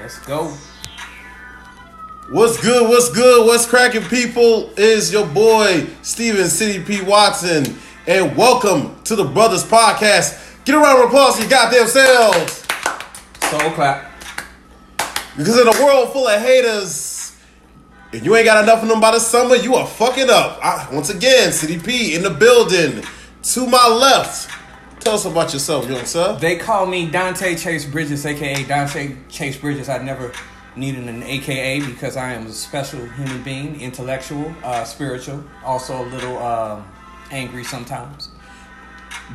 Let's go. What's good? What's good? What's cracking, people? Is your boy Steven City P. Watson, and welcome to the Brothers Podcast. Get a round of applause for your goddamn selves. Soul clap. Because in a world full of haters, if you ain't got enough of them by the summer, you are fucking up. I, once again, City P in the building. To my left, tell us about yourself, young sir. They call me Dante Chase Bridges, aka Dante Chase Bridges. I never needed an AKA because I am a special human being, intellectual, uh, spiritual, also a little um angry sometimes.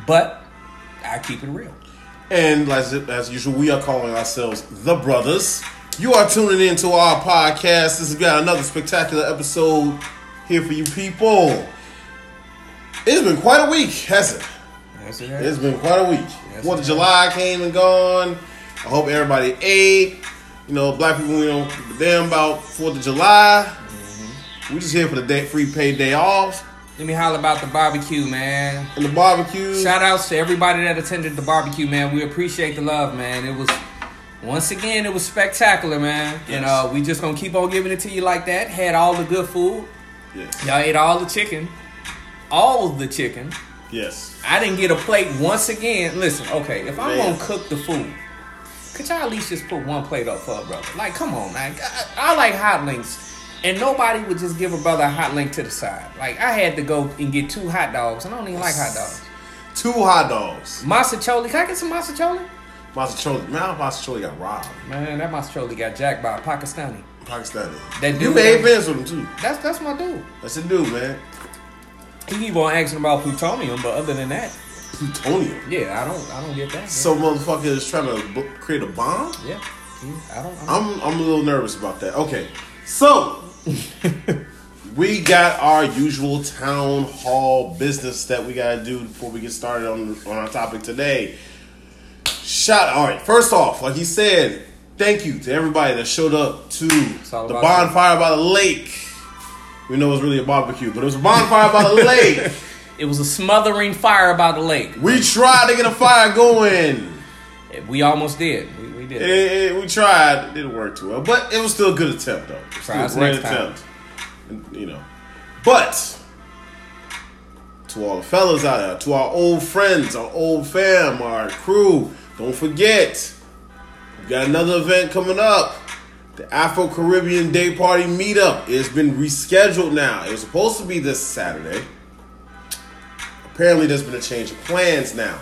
But I keep it real. And as, as usual, we are calling ourselves the Brothers. You are tuning in to our podcast. This has got another spectacular episode here for you people. It's been quite a week, hasn't it? Yes, it It's is. been quite a week. Yes, Fourth of July came and gone. I hope everybody ate. You know, black people, we don't give a damn about Fourth of July. Mm-hmm. We just here for the day, free paid day off Let me holler about the barbecue, man. and the barbecue. Shout outs to everybody that attended the barbecue, man. We appreciate the love, man. It was once again, it was spectacular, man. And Yes. uh, we just gonna keep on giving it to you like that. Had all the good food. Yes. Y'all ate all the chicken. All the chicken. Yes. I didn't get a plate once again. Listen, okay, if I'm Man. gonna cook the food, could y'all at least just put one plate up for a brother? Like, come on, man. I, I like hot links. And nobody would just give a brother a hot link to the side. Like, I had to go and get two hot dogs. and I don't even like hot dogs. Two hot dogs. Mostaccioli. Can I get some mostaccioli? Mostaccioli. Man, Mostaccioli got robbed. Man, that mostaccioli got jacked by a Pakistani. Pakistani. That you dude- made fans with him too. That's that's my dude. That's a dude, man. He keep on asking about plutonium, but other than that, Plutonium. yeah, I don't I don't get that. man. So motherfucker is trying to b- create a bomb. yeah, I don't. I don't I'm I'm a little nervous about that. Okay, so we got our usual town hall business that we gotta do before we get started on on our topic today. Shout all right. First off, like he said, thank you to everybody that showed up to the bonfire by the lake. We know it was really a barbecue, but it was a bonfire by the lake. It was a smothering fire by the lake. We tried to get a fire going. We almost did. We, we did. It, it- we tried. It didn't work too well, but it was still a good attempt, though. Try us next time. You know, but to all the fellas out there, to our old friends, our old fam, our crew, don't forget we got another event coming up. The Afro Caribbean Day Party Meetup. It's been rescheduled now. It was supposed to be this Saturday. Apparently, there's been a change of plans now.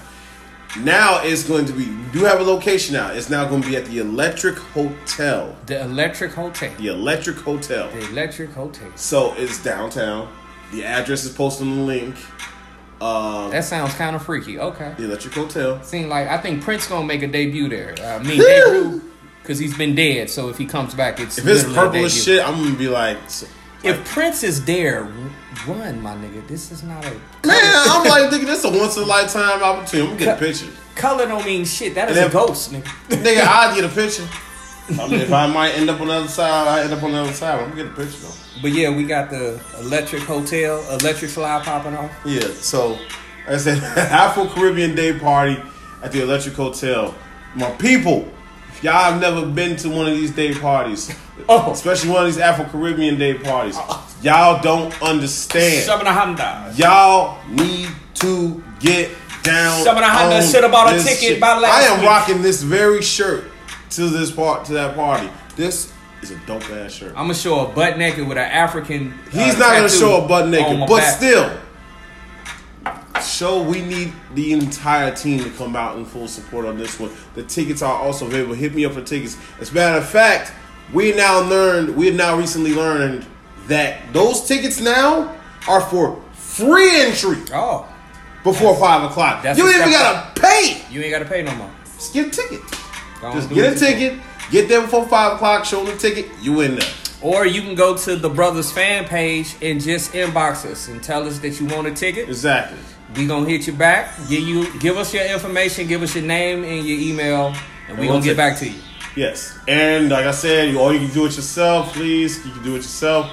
Now it's going to be. We do have a location now. It's now going to be at the Electric Hotel. The Electric Hotel. The Electric Hotel. The Electric Hotel. So it's downtown. The address is posted on the link. Uh, That sounds kind of freaky. Okay. the Electric Hotel. Seem like I think Prince gonna make a debut there. Uh, I mean debut because he's been dead. So if he comes back, it's If it's purple as shit, I'm gonna be like, s- If Prince is there, run, my nigga. This is not a man, I'm like thinking this is a once in a lifetime opportunity. I'm gonna get a picture, color. Don't mean shit. That is a ghost, nigga. nigga. I'll get a picture. I mean, if I might end up on the other side, I end up on the other side. I'm gonna get a picture though. But yeah, we got the Electric Hotel, Electric Fly popping off. Yeah, so like I said Afro Caribbean Day Party at the Electric Hotel. My people, if y'all have never been to one of these day parties, Oh. especially one of these Afro Caribbean Day parties, y'all don't understand. Y'all need to get down. Honda on shoulda bought a ticket shit. by last I am week. rocking this very shirt to this part to that party. This is a dope ass shirt. I'm gonna show a butt naked with an African. He's uh, not gonna show a butt naked, but back. still, show we need the entire team to come out in full support on this one. The tickets are also available. Hit me up for tickets. As a matter of fact, we now learned, we have now recently learned that those tickets now are for free entry Oh, before five o'clock. You ain't even gotta pay. you ain't gotta pay no more. Just get a ticket. On, Just get a ticket. Get there before five o'clock. Show them the ticket. You in there. Or you can go to the Brothers fan page and just inbox us and tell us that you want a ticket. Exactly. We gonna hit you back. Give you give us your information, give us your name and your email, and we gonna get back to you. Yes, and like I said, you, or you can do it yourself. Please, you can do it yourself.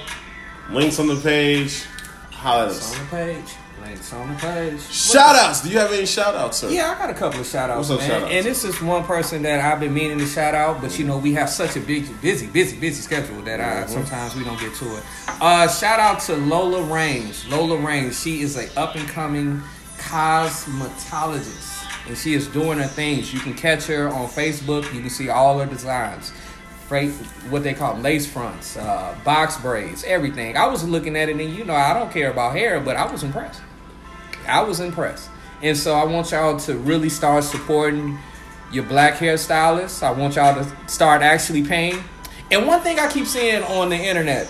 Links on the page. Holler at us. on the page. The page. Shout outs. Do you have any shout outs, sir? Yeah, I got a couple of shout outs, What's up? And this is one person that I've been meaning to shout out, but you know, we have such a big, busy, busy, busy schedule that Mm-hmm. sometimes we don't get to it. Uh, shout out to Lola Range. Lola Range, she is a up and coming cosmetologist, and she is doing her things. You can catch her on Facebook. You can see all her designs. What they call lace fronts, uh, box braids, everything. I was looking at it, and you know, I don't care about hair, but I was impressed. I was impressed. And so I want y'all to really start supporting your black hairstylists. I want y'all to start actually paying. And one thing I keep seeing on the internet,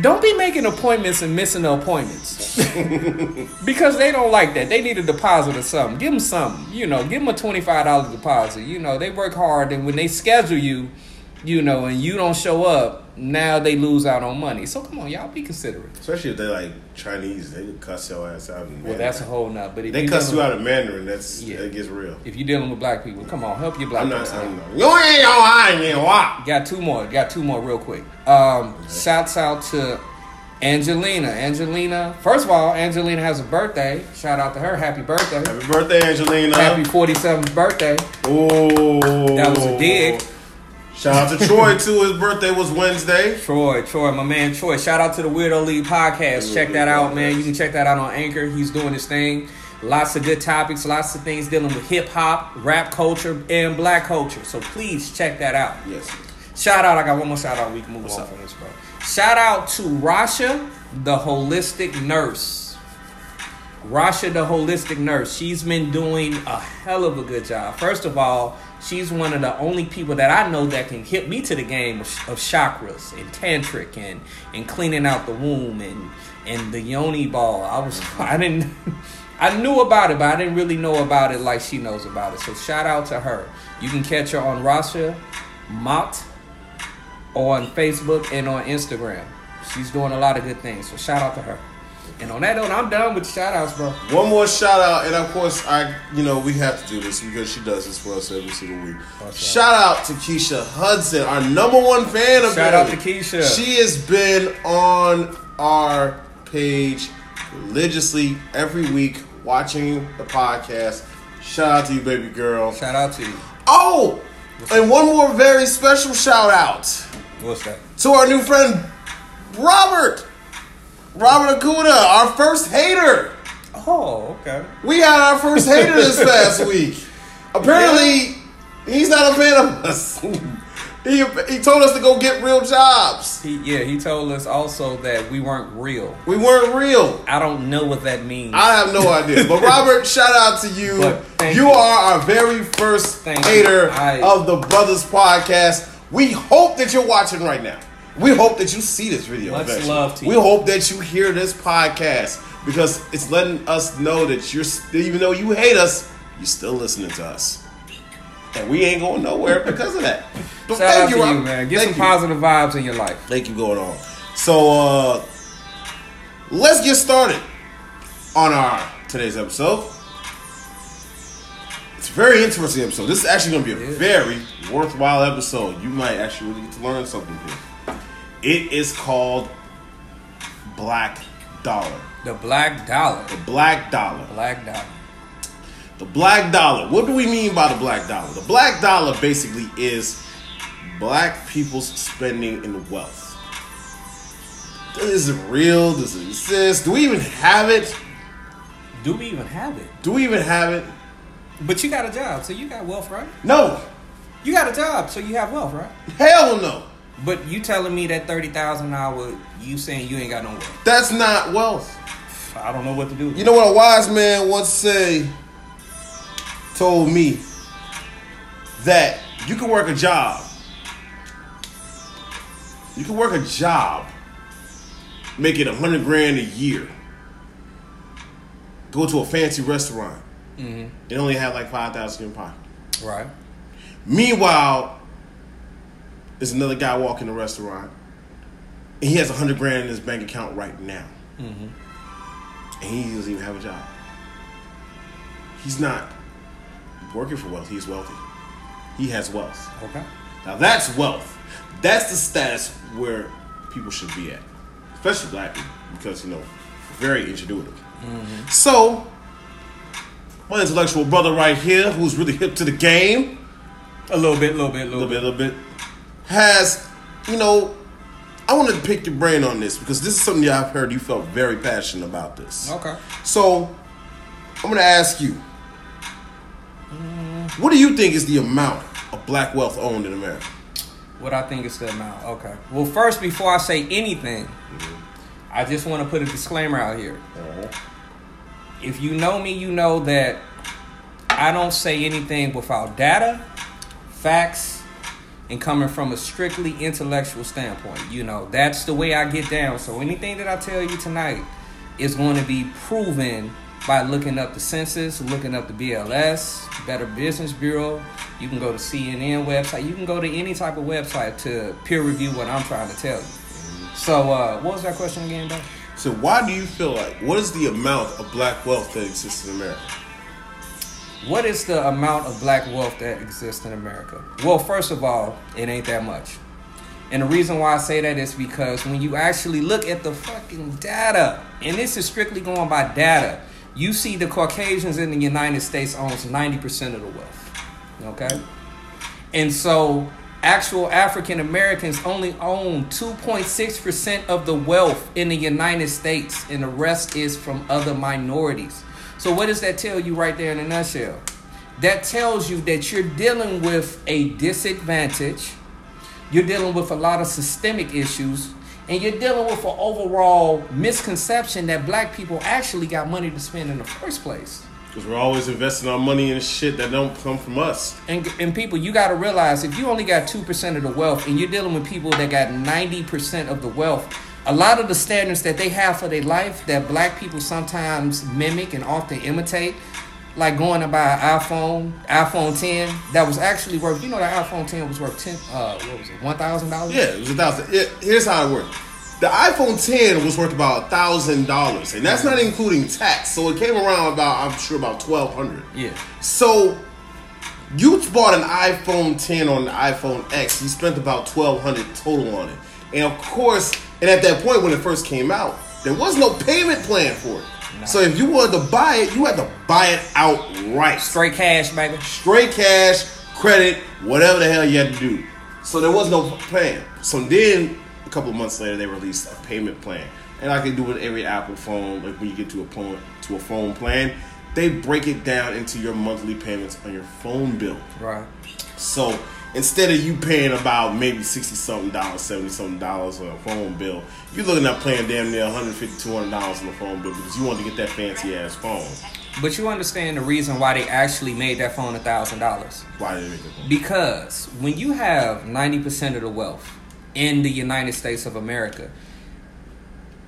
don't be making appointments and missing the appointments. because they don't like that. They need a deposit or something. Give them something. You know, give them a $25 deposit. You know, they work hard and when they schedule you, you know, and you don't show up, now they lose out on money. So come on, y'all be considerate. Especially if they're like Chinese, they can cuss your ass out. Well, that's a whole nother. But if They you cuss you out in Mandarin. That's Yeah. that gets real. If you're dealing with black people, come on, help your black I'm not. I'm not. You ain't your eye, you walk. Got two more. Got two more real quick. Um, Shouts out to Angelina. Angelina. First of all, Angelina has a birthday. Shout out to her. Happy birthday. Happy birthday, Angelina. Happy 47th birthday. Oh, That was a dig. Shout out to Troy too. His birthday was Wednesday. Troy, Troy, my man Troy. Shout out to the Weirdo League podcast. Check that out, man. You can check that out on Anchor. He's doing his thing. Lots of good topics, lots of things dealing with hip hop, rap culture, and black culture. So please check that out. Yes. Shout out, I got one more shout out. We can move What's on up? from this, bro. Shout out to Rasha, the holistic nurse. Rasha, the holistic nurse. She's been doing a hell of a good job. First of all, she's one of the only people that I know that can hit me to the game of, of chakras and tantric and and cleaning out the womb and and the yoni ball. I was I didn't I knew about it, but I didn't really know about it like she knows about it. So shout out to her. You can catch her on Rasha Mott on Facebook and on Instagram. She's doing a lot of good things. So shout out to her. And on that note, I'm done with the shout outs, bro. One more shout out, and of course, I you know we have to do this because she does this for us every single week. Shout out to Keisha Hudson, our number one fan of Shout out to Keisha. She has been on our page religiously every week, watching the podcast. Shout out to you, baby girl. Shout out to you. Oh, and one more very special shout out What's that? to our new friend Robert. Robert Acuda, our first hater. Oh, okay. We had our first hater this past week. Apparently, he's not a fan of us. he, he told us to go get real jobs. He, yeah, he told us also that we weren't real. We weren't real. I don't know what that means. I have no idea. But Robert, shout out to you. You you. are our very first Thank hater I- of the Brothers Podcast. We hope that you're watching right now. We hope that you see this video. Much eventually. love to we hope that you hear this podcast because it's letting us know that you're st- even though you hate us, you're still listening to us. And we ain't going nowhere because of that. But Shout out to you, man. Get Thank some you. positive vibes in your life. Thank you going on. So uh let's get started on our today's episode. It's a very interesting episode. This is actually going to be a very worthwhile episode. You might actually really get to learn something here. It is called Black Dollar. The black dollar. The Black Dollar. Black dollar. The black dollar. What do we mean by the black dollar? The black dollar basically is black people's spending in wealth. Is it real? Does it exist? Do we even have it? Do we even have it? Do we even have it? But you got a job, so you got wealth, right? No. You got a job, so you have wealth, right? Hell no. But you telling me that thirty thousand an hour, you saying you ain't got no wealth? That's not wealth. I don't know what to do. You know what a wise man once say told me that you can work a job. You can work a job, make it a hundred grand a year. Go to a fancy restaurant Mhm. and only have like five thousand in pocket. Right. Meanwhile, there's another guy walking the restaurant, and he has a hundred grand in his bank account right now, Mm-hmm. and he doesn't even have a job. He's not working for wealth. He's wealthy. He has wealth. Okay. Now that's wealth. That's the status where people should be at, especially black people, because you know, very ingenuitive. So, my intellectual brother right here, who's really hip to the game, A little bit, little bit, a little little bit, bit. a little bit, has, you know, I wanted to pick your brain on this because this is something that I've heard you felt very passionate about this. Okay. So, I'm going to ask you, what do you think is the amount of black wealth owned in America? What I think is the amount. Okay. Well, first, before I say anything, mm-hmm. I just want to put a disclaimer out here. Uh-huh. If you know me, you know that I don't say anything without data, facts, and coming from a strictly intellectual standpoint. You know, that's the way I get down. So anything that I tell you tonight is going to be proven by looking up the census, looking up the BLS, Better Business Bureau. You can go to CNN website. You can go to any type of website to peer review what I'm trying to tell you. So, uh, what was that question again, though? So, why do you feel like, what is the amount of black wealth that exists in America? What is the amount of black wealth that exists in America? Well, first of all, it ain't that much. And the reason why I say that is because when you actually look at the fucking data, and this is strictly going by data, you see the Caucasians in the United States owns 90% of the wealth. Okay? And so actual African Americans only own 2.6% of the wealth in the United States, and the rest is from other minorities. So, what does that tell you right there in a nutshell? That tells you that you're dealing with a disadvantage, you're dealing with a lot of systemic issues, and you're dealing with an overall misconception that black people actually got money to spend in the first place. Because we're always investing our money in shit that don't come from us. And, and people, you got to realize if you only got 2% of the wealth and you're dealing with people that got 90% of the wealth, a lot of the standards that they have for their life that black people sometimes mimic and often imitate, like going to buy an iPhone, iPhone 10, that was actually worth, you know, the iPhone 10 was worth 10, uh, what was it, $1,000? Yeah, it was a thousand. It, here's how it worked. The iPhone 10 was worth about a thousand dollars, and that's not including tax. So it came around about, I'm sure, about twelve hundred. Yeah. So you bought an iPhone 10 on the iPhone X. You spent about twelve hundred total on it, and of course, and at that point when it first came out, there was no payment plan for it. So if you wanted to buy it, you had to buy it outright. Straight cash, baby. straight cash, credit, whatever the hell you had to do. So there was no plan. So then a couple months later, they released a payment plan, and I can do with every Apple phone, like when you get to a phone to a phone plan, they break it down into your monthly payments on your phone bill. Right. So instead of you paying about maybe sixty something dollars, seventy something dollars on a phone bill, you're looking at paying damn near 150 200 dollars on the phone bill because you want to get that fancy ass phone. But you understand the reason why they actually made that phone a $1,000. Why did they make phone? Because when you have 90% of the wealth in the United States of America,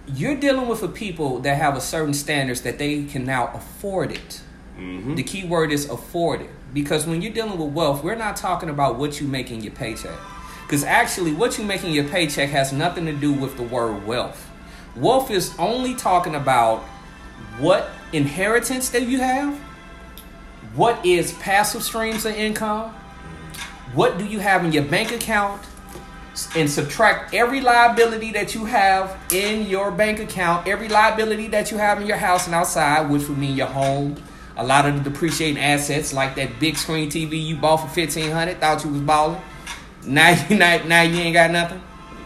you're dealing with a people that have a certain standards that they can now afford it. Mm-hmm. The key word is afford it. Because when you're dealing with wealth, we're not talking about what you make in your paycheck. Because actually, what you make in your paycheck has nothing to do with the word wealth. Wealth is only talking about what inheritance that you have, what is passive streams of income, what do you have in your bank account, and subtract every liability that you have in your bank account, every liability that you have in your house and outside, which would mean your home, a lot of the depreciating assets like that big screen TV you bought for fifteen hundred, thought you was balling. Now you not now you ain't got nothing.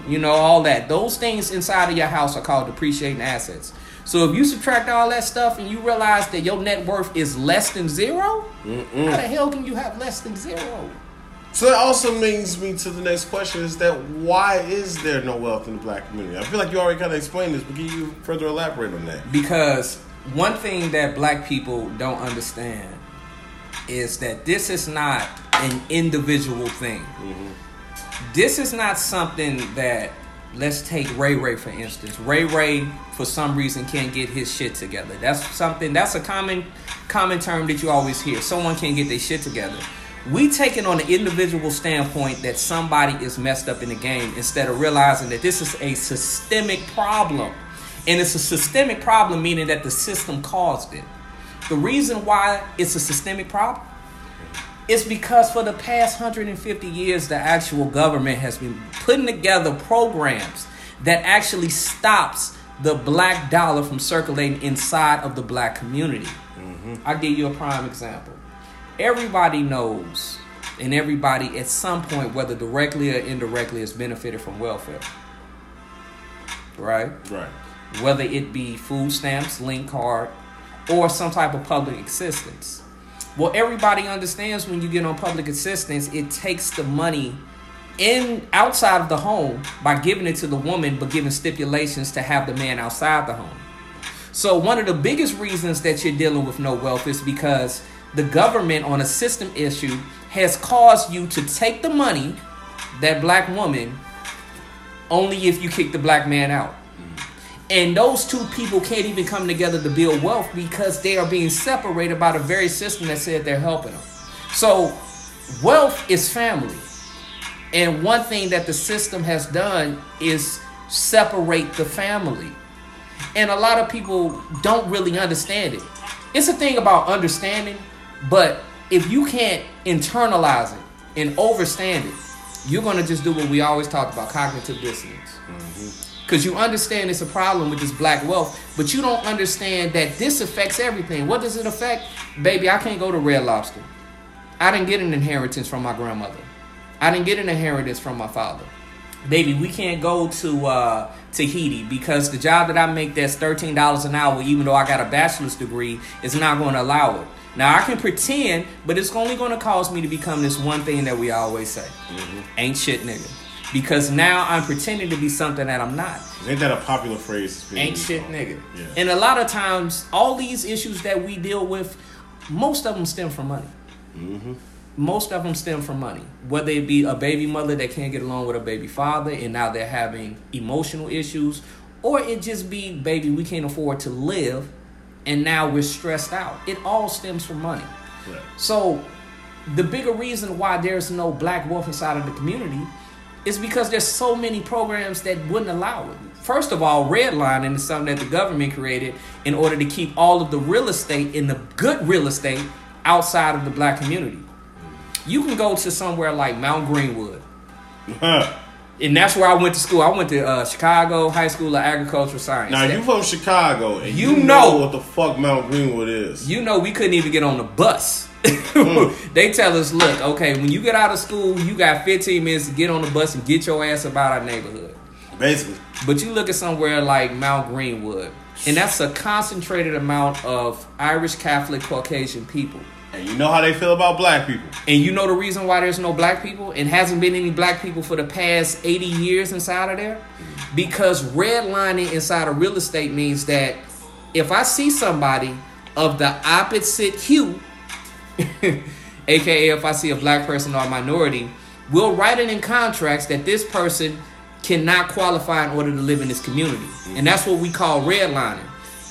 You know all that. Those things inside of your house are called depreciating assets. So if you subtract all that stuff and you realize that your net worth is less than 0 how the hell can you have less than zero? So that also brings me to the next question: Is that why is there no wealth in the black community? I feel like you already kind of explained this, but can you further elaborate on that? Because one thing that black people don't understand is that this is not an individual thing. Mm-hmm. This is not something that let's take Ray Ray for instance. Ray Ray for some reason can't get his shit together. That's something that's a common common term that you always hear. Someone can't get their shit together. We take it on an individual standpoint that somebody is messed up in the game instead of realizing that this is a systemic problem. And it's a systemic problem, meaning that the system caused it. The reason why it's a systemic problem is because for the past 150 years, the actual government has been putting together programs that actually stops the black dollar from circulating inside of the black community. Mm-hmm. I'll give you a prime example. Everybody knows, and everybody at some point, whether directly or indirectly, has benefited from welfare. Right? Right. Whether it be food stamps, link card, or some type of public assistance. Well, everybody understands when you get on public assistance, it takes the money in outside of the home by giving it to the woman, but giving stipulations to have the man outside the home. So one of the biggest reasons that you're dealing with no wealth is because the government on a system issue has caused you to take the money, that black woman, only if you kick the black man out. And those two people can't even come together to build wealth because they are being separated by the very system that said they're helping them. So wealth is family. And one thing that the system has done is separate the family. And a lot of people don't really understand it. It's a thing about understanding, but if you can't internalize it and overstand it, you're going to just do what we always talk about cognitive dissonance. Mm-hmm. Because you understand it's a problem with this black wealth, but you don't understand that this affects everything. What does it affect? Baby, I can't go to Red Lobster. I didn't get an inheritance from my grandmother. I didn't get an inheritance from my father. Baby, we can't go to uh, Tahiti because the job that I make that's thirteen dollars an hour, even though I got a bachelor's degree, is not going to allow it. Now I can pretend, but it's only going to cause me to become this one thing that we always say: "Ain't shit, nigga." Because now I'm pretending to be something that I'm not. Ain't that a popular phrase? Ain't shit, nigga. Yeah. And a lot of times, all these issues that we deal with, most of them stem from money. Mm-hmm. Most of them stem from money. Whether it be a baby mother that can't get along with a baby father, and now they're having emotional issues, or it just be, baby, we can't afford to live, and now we're stressed out. It all stems from money. Right. So, the bigger reason why there's no black wealth inside of the community is because there's so many programs that wouldn't allow it. First of all, redlining is something that the government created in order to keep all of the real estate in the good real estate outside of the black community. You can go to somewhere like Mount Greenwood, and that's where I went to school. I went to uh, Chicago High School of Agricultural Science. now you from Chicago, and You you, know- know what the fuck Mount Greenwood is. You know, we couldn't even get on the bus. Hmm. they tell us, look, okay, when you get out of school, you got 15 minutes to get on the bus and get your ass about our neighborhood. Basically, But you look at somewhere like Mount Greenwood, and that's a concentrated amount of Irish Catholic Caucasian people. and you know how they feel about black people. And you know the reason why there's no black people and hasn't been any black people for the past 80 years inside of there? Because redlining inside of real estate means that if I see somebody of the opposite hue, aka if I see a black person or a minority, we'll write it in contracts that this person cannot qualify in order to live in this community. And that's what we call redlining.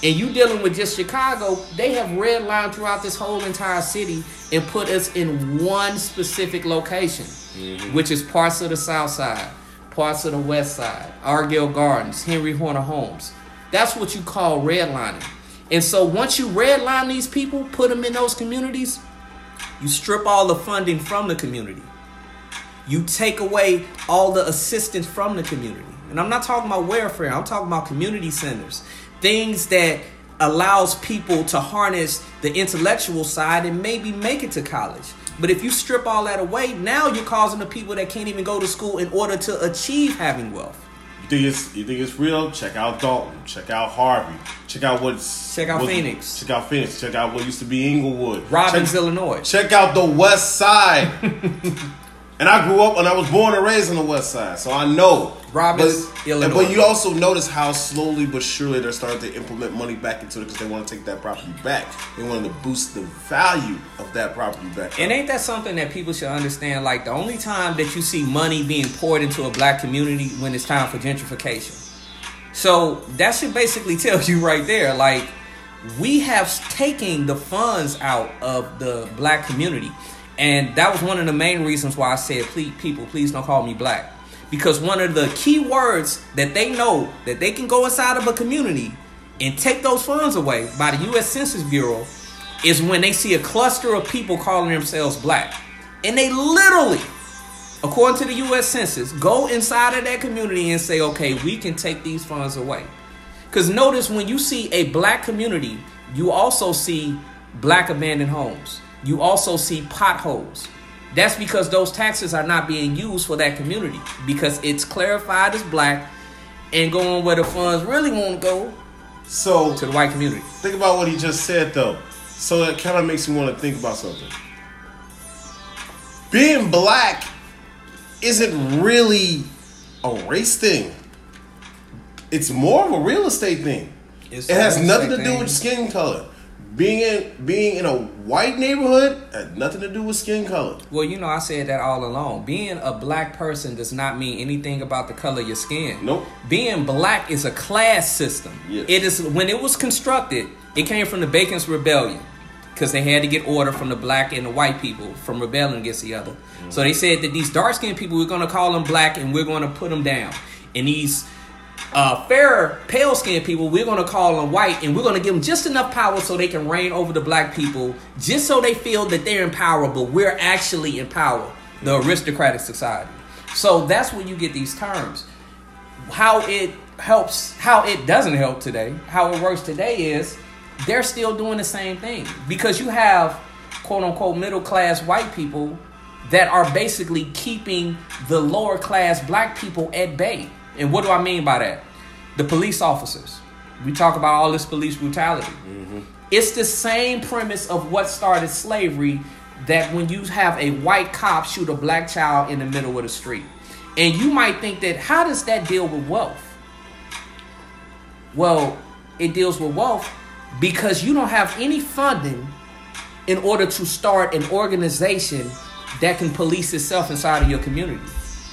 And you dealing with just Chicago, they have redlined throughout this whole entire city and put us in one specific location, mm-hmm. which is parts of the south side, parts of the west side, Altgeld Gardens, Henry Horner Homes. That's what you call redlining. And so once you redline these people, put them in those communities, you strip all the funding from the community. You take away all the assistance from the community. And I'm not talking about welfare, I'm talking about community centers. Things that allows people to harness the intellectual side and maybe make it to college. But if you strip all that away, now you're causing the people that can't even go to school in order to achieve having wealth. You think it's you think it's real? Check out Dolton. Check out Harvey. Check out what's Check out what's- Phoenix. Check out Phoenix. Check out what used to be Englewood. Robbins, check, Illinois. check out the West Side. and I grew up and I was born and raised on the West Side, so I know. Robbins, but, Illinois. But you also notice how slowly but surely they're starting to implement money back into it because they want to take that property back. They want to boost the value of that property back. And ain't that something that people should understand? Like the only time that you see money being poured into a black community when it's time for gentrification. So that should basically tell you right there, like we have taken the funds out of the black community, and that was one of the main reasons why I said, please, people, please don't call me black, because one of the key words that they know that they can go inside of a community and take those funds away by the U.S. Census Bureau is when they see a cluster of people calling themselves black, and they literally according to the U.S. Census, go inside of that community and say, okay, we can take these funds away. Because notice when you see a black community, you also see black abandoned homes. You also see potholes. That's because those taxes are not being used for that community because it's clarified as black and going where the funds really want to go So to the white community. think about what he just said though. So that kind of makes me want to think about something. Being black isn't really a race thing. It's more of a real estate thing. It's it has nothing to do thing. with skin color. Being in being in a white neighborhood had nothing to do with skin color. Well, you know, I said that all along. Being a black person does not mean anything about the color of your skin. Nope. Being black is a class system. Yes. It is when it was constructed, it came from the Bacon's Rebellion. Because they had to get order from the black and the white people from rebelling against the other. Mm-hmm. So they said that these dark skinned people, we're going to call them black and we're going to put them down. And these uh, fairer, pale skinned people, we're going to call them white and we're going to give them just enough power so they can reign over the black people, just so they feel that they're in power, but we're actually in power, the aristocratic society. So that's when you get these terms. How it helps, how it doesn't help today, how it works today is they're still doing the same thing because you have quote unquote middle class white people that are basically keeping the lower class black people at bay. And what do I mean by that? The police officers. We talk about all this police brutality. Mm-hmm. It's the same premise of what started slavery that when you have a white cop shoot a black child in the middle of the street. And you might think that how does that deal with wealth? Well, it deals with wealth because you don't have any funding in order to start an organization that can police itself inside of your community.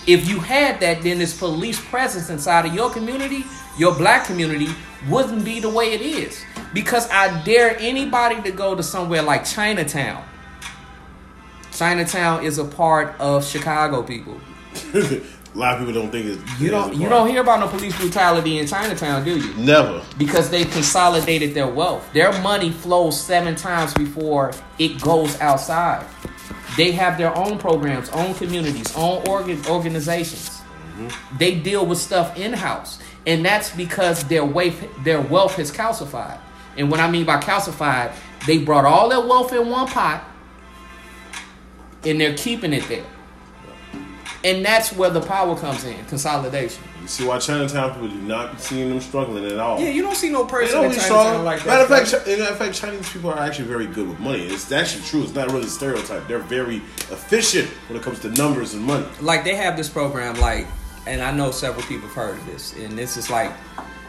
If you had that, then this police presence inside of your community, your black community, wouldn't be the way it is. Because I dare anybody to go to somewhere like Chinatown. Chinatown is a part of Chicago people. a lot of people don't think it's You don't you don't hear about no police brutality in Chinatown, do you? never. because they consolidated their wealth. Their money flows seven times before it goes outside. They have their own programs, own communities, own organ- organizations. Mm-hmm. They deal with stuff in house, and that's because their wealth, their wealth has calcified. And what I mean by calcified, they brought all their wealth in one pot, and they're keeping it there. And that's where the power comes in, consolidation. You see why Chinatown people do not see them struggling at all. Yeah, you don't see no They person don't in Chinatown strong. like that. matter of fact, Chi- matter of fact, Chinese people are actually very good with money. It's actually true. It's not really a stereotype. They're very efficient when it comes to numbers and money. like they have this program like and i know several people have heard of this and this is like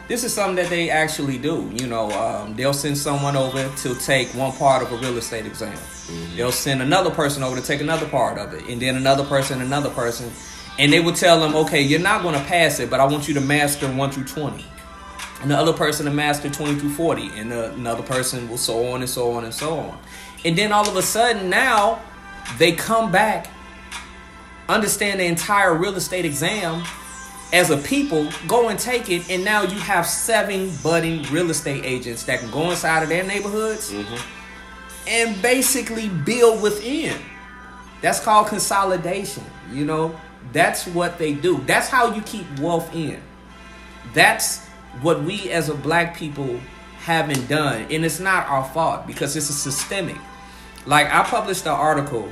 this is something that they actually do you know um, they'll send someone over to take one part of a real estate exam they'll send another person over to take another part of it and then another person another person and they will tell them okay you're not going to pass it but i want you to master 1 through 20 and the other person to master 20 through 40 and the, another person will so on and so on and so on and then all of a sudden now they come back understand the entire real estate exam as a people, go and take it, and now you have seven budding real estate agents that can go inside of their neighborhoods mm-hmm. and basically build within. That's called consolidation. You know, that's what they do. That's how you keep wealth in. That's what we as a black people haven't done, and it's not our fault because it's a systemic. Like I published an article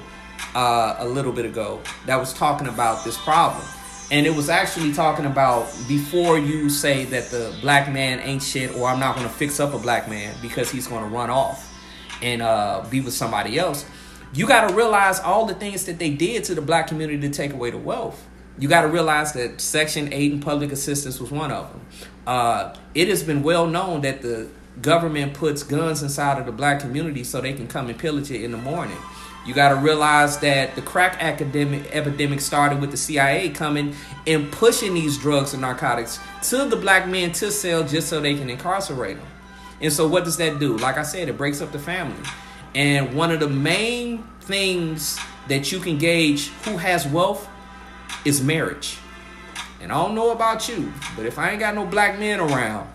uh, a little bit ago that was talking about this problem, and it was actually talking about before you say that the black man ain't shit, or I'm not going to fix up a black man because he's going to run off and uh, be with somebody else. You got to realize all the things that they did to the black community to take away the wealth. You got to realize that Section 8 and public assistance was one of them. Uh, it has been well known that the government puts guns inside of the black community so they can come and pillage it in the morning. You got to realize that the crack academic epidemic started with the CIA coming and pushing these drugs and narcotics to the black men to sell just so they can incarcerate them. And so, what does that do? Like I said, it breaks up the family. And one of the main things that you can gauge who has wealth is marriage. And I don't know about you, but if I ain't got no black men around,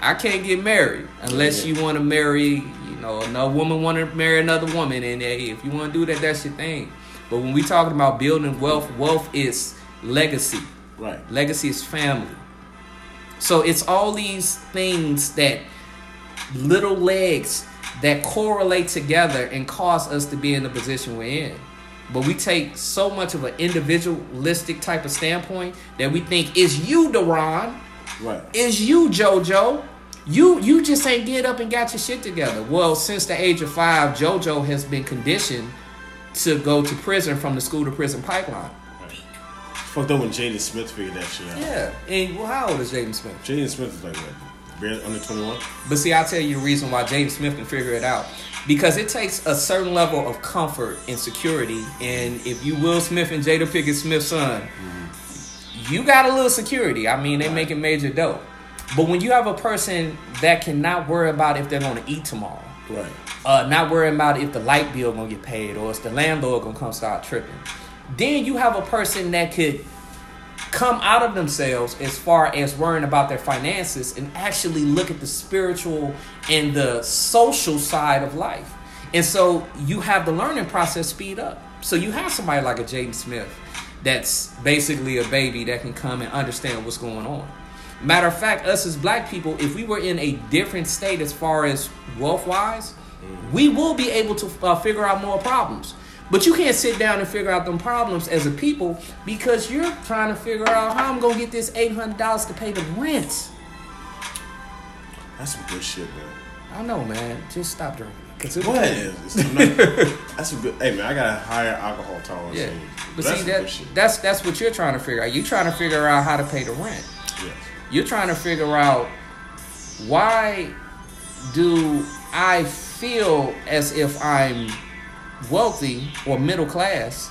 I can't get married unless you want to marry, you know, another woman want to marry another woman, and hey, if you want to do that, that's your thing. But when we talking about building wealth, wealth is legacy. Right. Legacy is family. So it's all these things that little legs that correlate together and cause us to be in the position we're in. But we take so much of an individualistic type of standpoint that we think is you, Deron, Right. is you, JoJo. You you just ain't get up and got your shit together. Well, since the age of five, JoJo has been conditioned to go to prison from the school to prison pipeline. Fucked up when Jaden Smith figured that shit out. Yeah. And well, how old is Jaden Smith? Jaden Smith is like what? Barely under 21? But see, I'll tell you the reason why James Smith can figure it out. Because it takes a certain level of comfort and security. And if you Will Smith and Jada Pinkett Smith's son, you got a little security. I mean, they making major dough. But when you have a person that cannot worry about if they're going to eat tomorrow, Right. uh, not worrying about if the light bill gonna get paid or if the landlord gonna come start tripping. Then you have a person that could come out of themselves as far as worrying about their finances and actually look at the spiritual and the social side of life. And so you have the learning process speed up. So you have somebody like a Jaden Smith that's basically a baby that can come and understand what's going on. Matter of fact, us as black people, if we were in a different state as far as wealth wise, we will be able to uh, figure out more problems. But you can't sit down and figure out them problems as a people because you're trying to figure out how I'm gonna get this eight hundred dollars to pay the rent. That's some good shit, man. I know, man. Just stop drinking. 'Cause it-. It's that's some good. Hey, man, I got a higher alcohol tolerance. Yeah, but that's see that that's that's what you're trying to figure out. You're trying to figure out how to pay the rent. Yes. You're trying to figure out why do I feel as if I'm wealthy or middle class,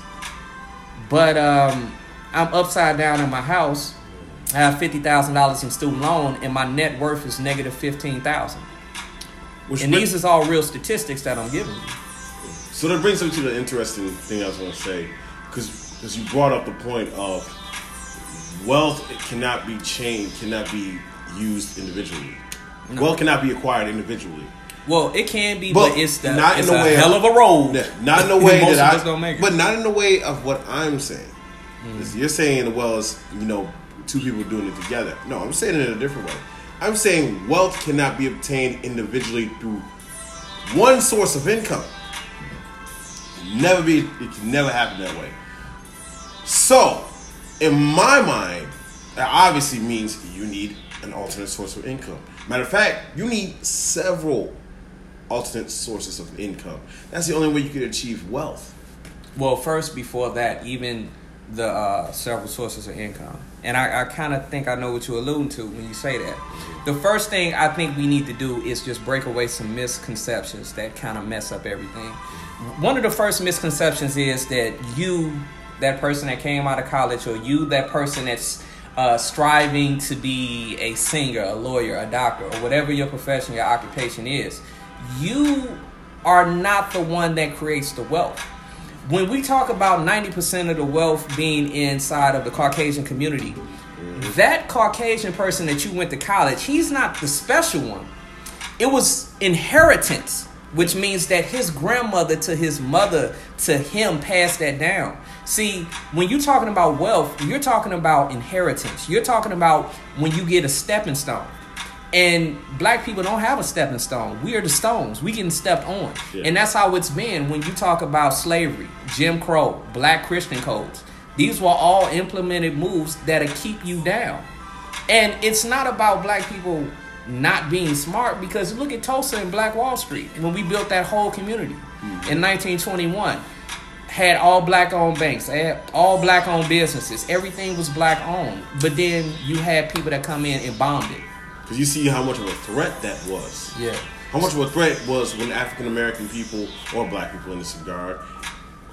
but um, I'm upside down in my house. I have fifty thousand dollars in student loan, and my net worth is negative fifteen thousand. Which And these is all real statistics that I'm giving you. So that brings me to the interesting thing I was going to say, because because you brought up the point of wealth cannot be chained, cannot be used individually. Wealth cannot be acquired individually. Well, it can be, but, it's the not it's in the a way hell of a road. Not in the way that I, don't make it. but not in the way of what I'm saying. Hmm. Is You're saying well as you know, two people doing it together. No, I'm saying it in a different way. I'm saying wealth cannot be obtained individually through one source of income. Never be. It can never happen that way. So, in my mind, that obviously means you need an alternate source of income. Matter of fact, you need several alternate sources of income. That's the only way you can achieve wealth. Well, first, before that, even the uh, several sources of income. And I, I kind of think I know what you're alluding to when you say that. The first thing I think we need to do is just break away some misconceptions that kind of mess up everything. One of the first misconceptions is that you, that person that came out of college, or you, that person that's uh, striving to be a singer, a lawyer, a doctor, or whatever your profession, your occupation is, you are not the one that creates the wealth when we talk about 90% of the wealth being inside of the Caucasian community, that Caucasian person that you went to college, he's not the special one. It was inheritance, which means that his grandmother to his mother to him passed that down. See, when you're talking about wealth, you're talking about inheritance. You're talking about when you get a stepping stone. And black people don't have a stepping stone. We are the stones. We getting stepped on. Yeah. And that's how it's been when you talk about slavery, Jim Crow, black Christian codes. These were all implemented moves that'll keep you down. And it's not about black people not being smart because look at Tulsa and Black Wall Street when we built that whole community mm-hmm. in 1921. Had all black owned banks, had all black owned businesses. Everything was black owned. But then you had people that come in and bombed it. Because you see how much of a threat that was. Yeah. How much of a threat was when African American people or black people in this regard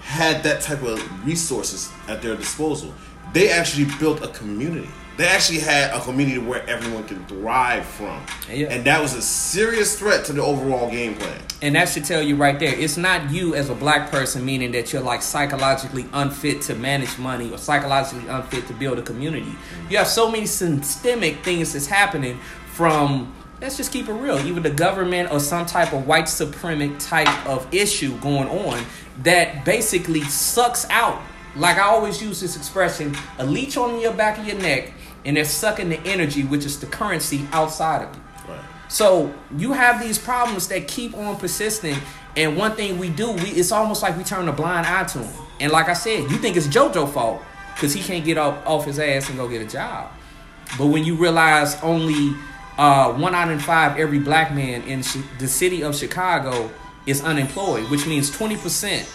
had that type of resources at their disposal. They actually built a community. They actually had a community where everyone can thrive from. Yeah. And that was a serious threat to the overall game plan. And that should tell you right there. It's not you as a black person, meaning that you're like psychologically unfit to manage money or psychologically unfit to build a community. You have so many systemic things that's happening from, let's just keep it real, either the government or some type of white supremacist type of issue going on that basically sucks out. Like I always use this expression, a leech on your back of your neck and they're sucking the energy, which is the currency outside of you. Right. So you have these problems that keep on persisting, and one thing we do, we it's almost like we turn a blind eye to them. And like I said, you think it's JoJo fault because he can't get up off his ass and go get a job. But when you realize only uh, one out of five every black man in Chi- the city of Chicago is unemployed, which means twenty percent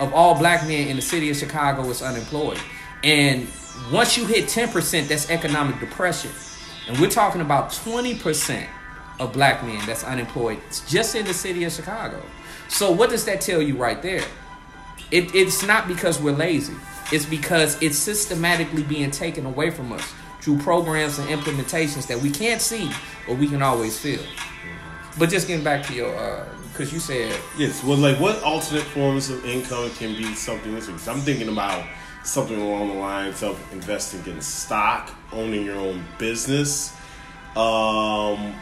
of all black men in the city of Chicago is unemployed. And once you hit 10%, that's economic depression. And we're talking about 20% of black men that's unemployed just in the city of Chicago. So what does that tell you right there? It, it's not because we're lazy. It's because it's systematically being taken away from us through programs and implementations that we can't see, but we can always feel. But just getting back to your, because you said Yes. Well, like, what alternate forms of income can be something this week? I'm thinking about something along the lines of investing in stock, owning your own business, um,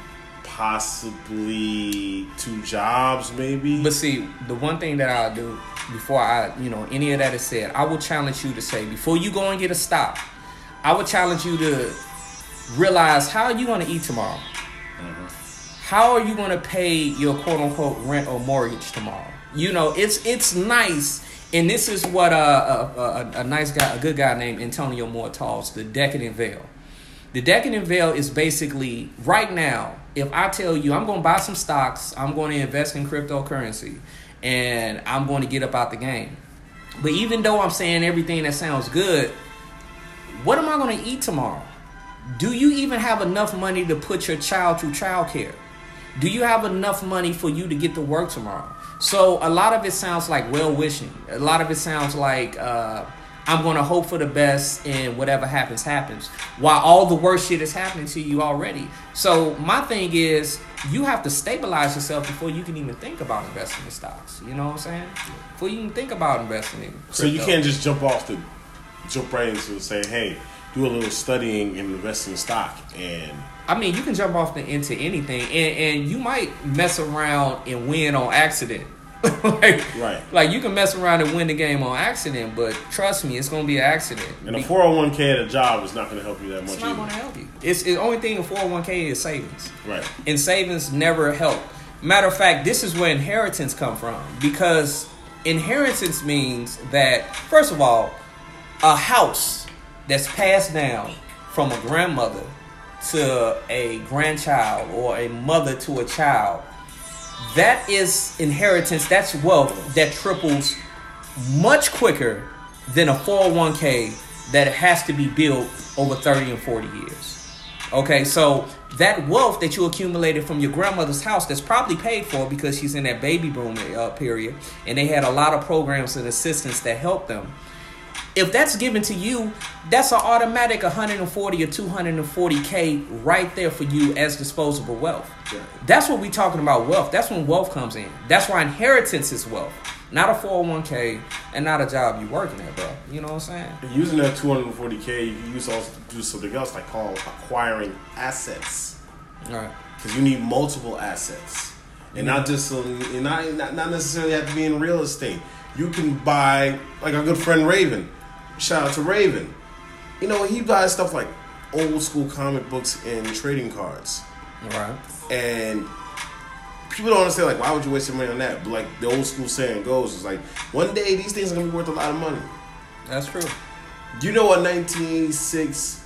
possibly two jobs, maybe. But see, the one thing that I'll do before I, you know, any of that is said, I will challenge you to say before you go and get a stop, I would challenge you to realize how are you going to eat tomorrow. How are you going to pay your quote unquote rent or mortgage tomorrow? You know, it's it's nice, and this is what uh, a, a, a nice guy, a good guy named Antonio Moore calls the decadent veil. The decadent veil is basically right now. If I tell you I'm going to buy some stocks, I'm going to invest in cryptocurrency, and I'm going to get up out the game. But even though I'm saying everything that sounds good, what am I going to eat tomorrow? Do you even have enough money to put your child through childcare? Do you have enough money for you to get to work tomorrow? So a lot of it sounds like well wishing. A lot of it sounds like uh, I'm going to hope for the best and whatever happens, happens. While all the worst shit is happening to you already. So my thing is, you have to stabilize yourself before you can even think about investing in stocks. You know what I'm saying? Before you can think about investing in. so you can't just jump off the jump right into say, hey, do a little studying and invest in stock, and I mean, you can jump off the, into anything, and, and you might mess around and win on accident. like, Right. Like you can mess around and win the game on accident, but trust me, it's gonna be an accident. and a four hundred one k at a job is not going to help you that much it's not either. gonna help you. It's the only thing in four hundred one k is savings, Right. and savings never help. Matter of fact, this is where inheritance come from because inheritance means that first of all, a house that's passed down from a grandmother to a grandchild or a mother to a child. That is inheritance that's wealth that triples much quicker than a 401k that has to be built over 30 and 40 years. Okay so that wealth that you accumulated from your grandmother's house that's probably paid for because she's in that baby boom uh, period and they had a lot of programs and assistance that helped them if that's given to you, that's an automatic 140 or 240k right there for you as disposable wealth. Right. That's what we're talking about wealth. That's when wealth comes in. That's why inheritance is wealth, not a 401k and not a job you're working at, bro. You know what I'm saying? Using that 240k, you can use also do something else like called acquiring assets. All right. because you need multiple assets, and not just and not, not not necessarily have to be in real estate. You can buy like our good friend Raven. Shout out to Raven. You know he buys stuff like old school comic books and trading cards, right. and people don't understand like why would you waste your money on that? But like the old school saying goes, is like one day these things are gonna be worth a lot of money. That's true. You know what? 1986.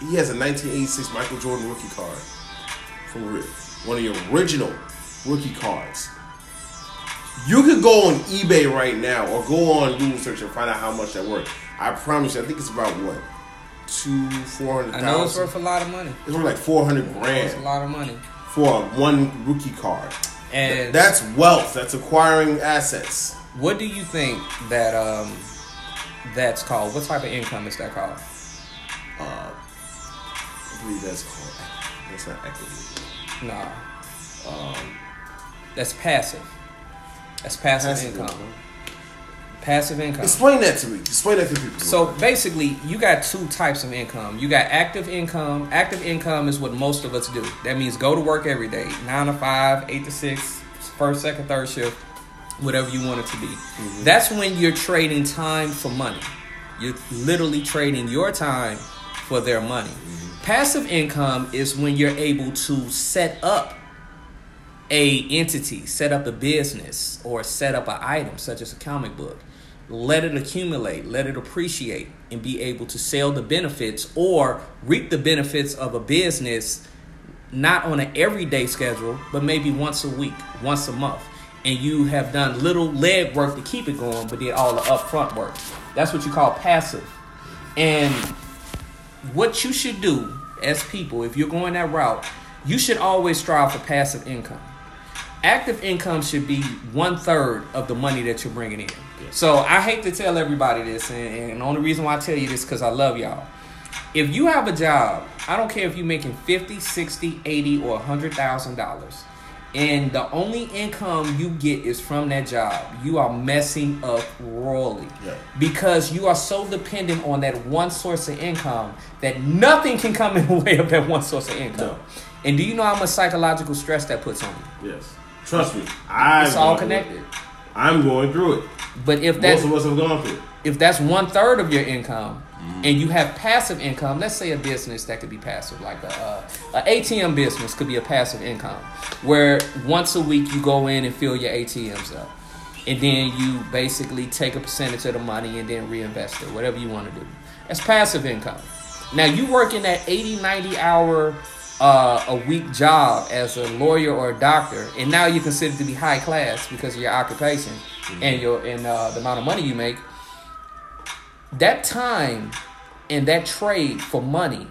He has a 1986 Michael Jordan rookie card from one of the original rookie cards. You could go on eBay right now or go on Google search and find out how much that worth. I promise you, I think it's about what two, four hundred I know it's worth a lot of money. It's worth like four hundred grand. It's a lot of money. for one rookie card. And That's wealth. That's acquiring assets. what do you think that um that's called? What type of income is that called? Uh, I believe that's called. That's not equity. Nah, Um, that's passive. That's passive, passive income. income. Passive income. Explain that to me. Explain that to people. So basically, you got two types of income. You got active income. Active income is what most of us do. That means go to work every day, nine to five, eight to six, first, second, third shift, whatever you want it to be. Mm-hmm. That's when you're trading time for money. You're literally trading your time for their money. Mm-hmm. Passive income is when you're able to set up a entity, set up a business, or set up an item such as a comic book. Let it accumulate, let it appreciate, and be able to sell the benefits or reap the benefits of a business not on an everyday schedule, but maybe once a week, once a month. And you have done little leg work to keep it going, but did all the upfront work. That's what you call passive. And what you should do as people, if you're going that route, you should always strive for passive income. Active income should be one third of the money that you're bringing in. So I hate to tell everybody this, and, and the only reason why I tell you this because I love y'all. If you have a job, I don't care if you're making 50, 60, 80, or $100,000, and the only income you get is from that job, you are messing up royally. Yeah. Because you are so dependent on that one source of income that nothing can come in the way of that one source of income. No. And do you know how much psychological stress that puts on you? Yes. Trust me. I It's all connected. I'm going through it. But if that's Most of us have gone through it. if that's one third of your income and you have passive income let's say a business that could be passive like a, uh, a atm business could be a passive income where once a week you go in and fill your atms up and then you basically take a percentage of the money and then reinvest it whatever you want to do that's passive income now you working that 80 90 hour uh, a weak job as a lawyer or a doctor and now you're considered to be high class because of your occupation and your and uh, the amount of money you make that time and that trade for money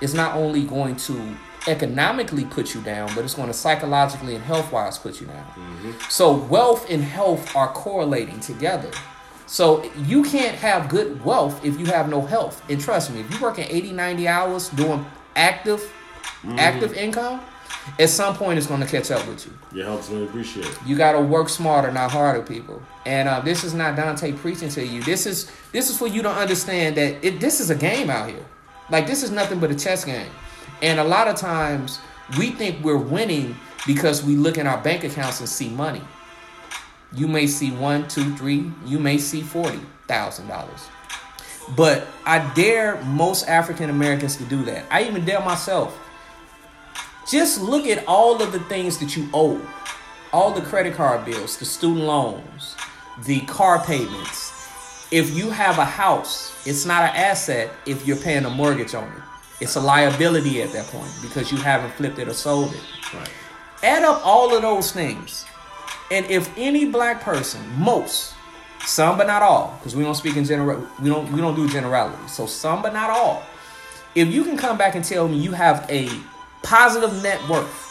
is not only going to economically put you down, but it's going to psychologically and health wise put you down. So, wealth and health are correlating together. So, you can't have good wealth if you have no health. And trust me, if you're working 80, 90 hours doing active, active income, at some point it's going to catch up with you. Your help's going to appreciate it. You got to work smarter, not harder, people. And uh, this is not Dante preaching to you. This is this is for you to understand that it, this is a game out here. Like this is nothing but a chess game. And a lot of times we think we're winning because we look in our bank accounts and see money. You may see one, two, three. You may see forty thousand dollars. But I dare most African Americans to do that. I even dare myself just look at all of the things that you owe. All the credit card bills the student loans the car payments. If you have a house it's not an asset if you're paying a mortgage on it. It's a liability at that point because you haven't flipped it or sold it. Right. add up all of those things. And if any black person most some but not all because we don't speak in general we don't we don't do generalities. So some but not all. If you can come back and tell me you have a positive net worth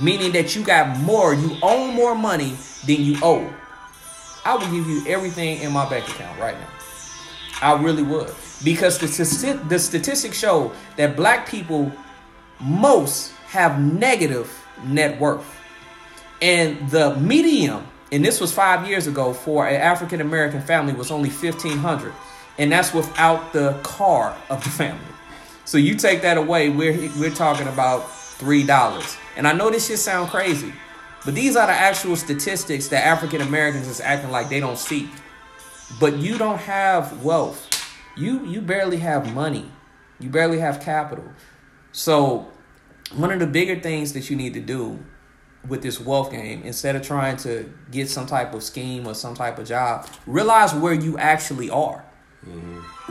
meaning that you got more you own more money than you owe. I would give you everything in my bank account right now. I really would. Because the, the statistics show that black people most have negative net worth. And the medium and this was five years ago for an african american family was only 1500 and that's without the car of the family so you take that away we're we're talking about three dollars. And i know this shit sound crazy but these are the actual statistics that african americans is acting like they don't see. But you don't have wealth. You you barely have money. You barely have capital. So one of the bigger things that you need to do with this wealth game instead of trying to get some type of scheme or some type of job realize where you actually are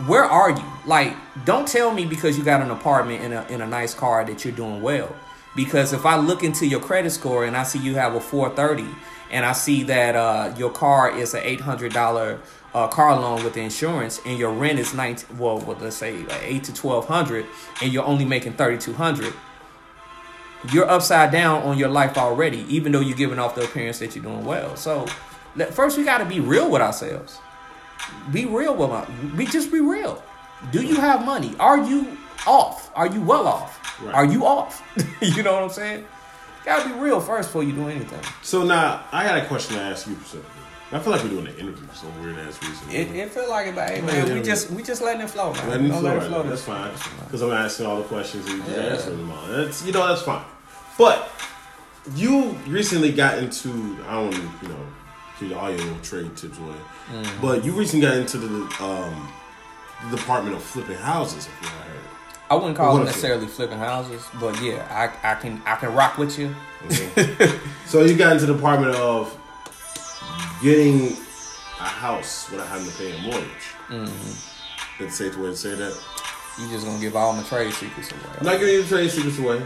where are you like don't tell me because you got an apartment in a, in a nice car that you're doing well because if i look into your credit score and i see you have a 430 and i see that uh, your car is an $800 uh, car loan with insurance and your rent is 19 well, well let's say like 8 to 1200 and you're only making 3200 you're upside down on your life already, even though you're giving off the appearance that you're doing well. So, first we got to be real with ourselves. Be real with my. Be just be real. Do you have money? Are you off? Are you well off? Right. Are you off? you know what I'm saying? Gotta be real first before you do anything. So now I got a question to ask you specifically. I feel like we're doing an interview, so weird ass reason. It, it feel like it, but hey, man, we just we just letting it flow, man. Let me Don't flow let it flow this- That's fine. Because I'm asking all the questions and you just Yeah. answering them all. That's you know that's fine. But you recently got into I don't you know give all your little trade tips away. Mm-hmm. But you recently got into the um the department of flipping houses. If you heard. I wouldn't call What if- necessarily flipping houses, but yeah, I, I can I can rock with you. So you got into the department of getting a house without having to pay a mortgage. Mm-hmm. That's a safe way to say that. You just gonna give all my trade secrets away. I'm not giving you the trade secrets away.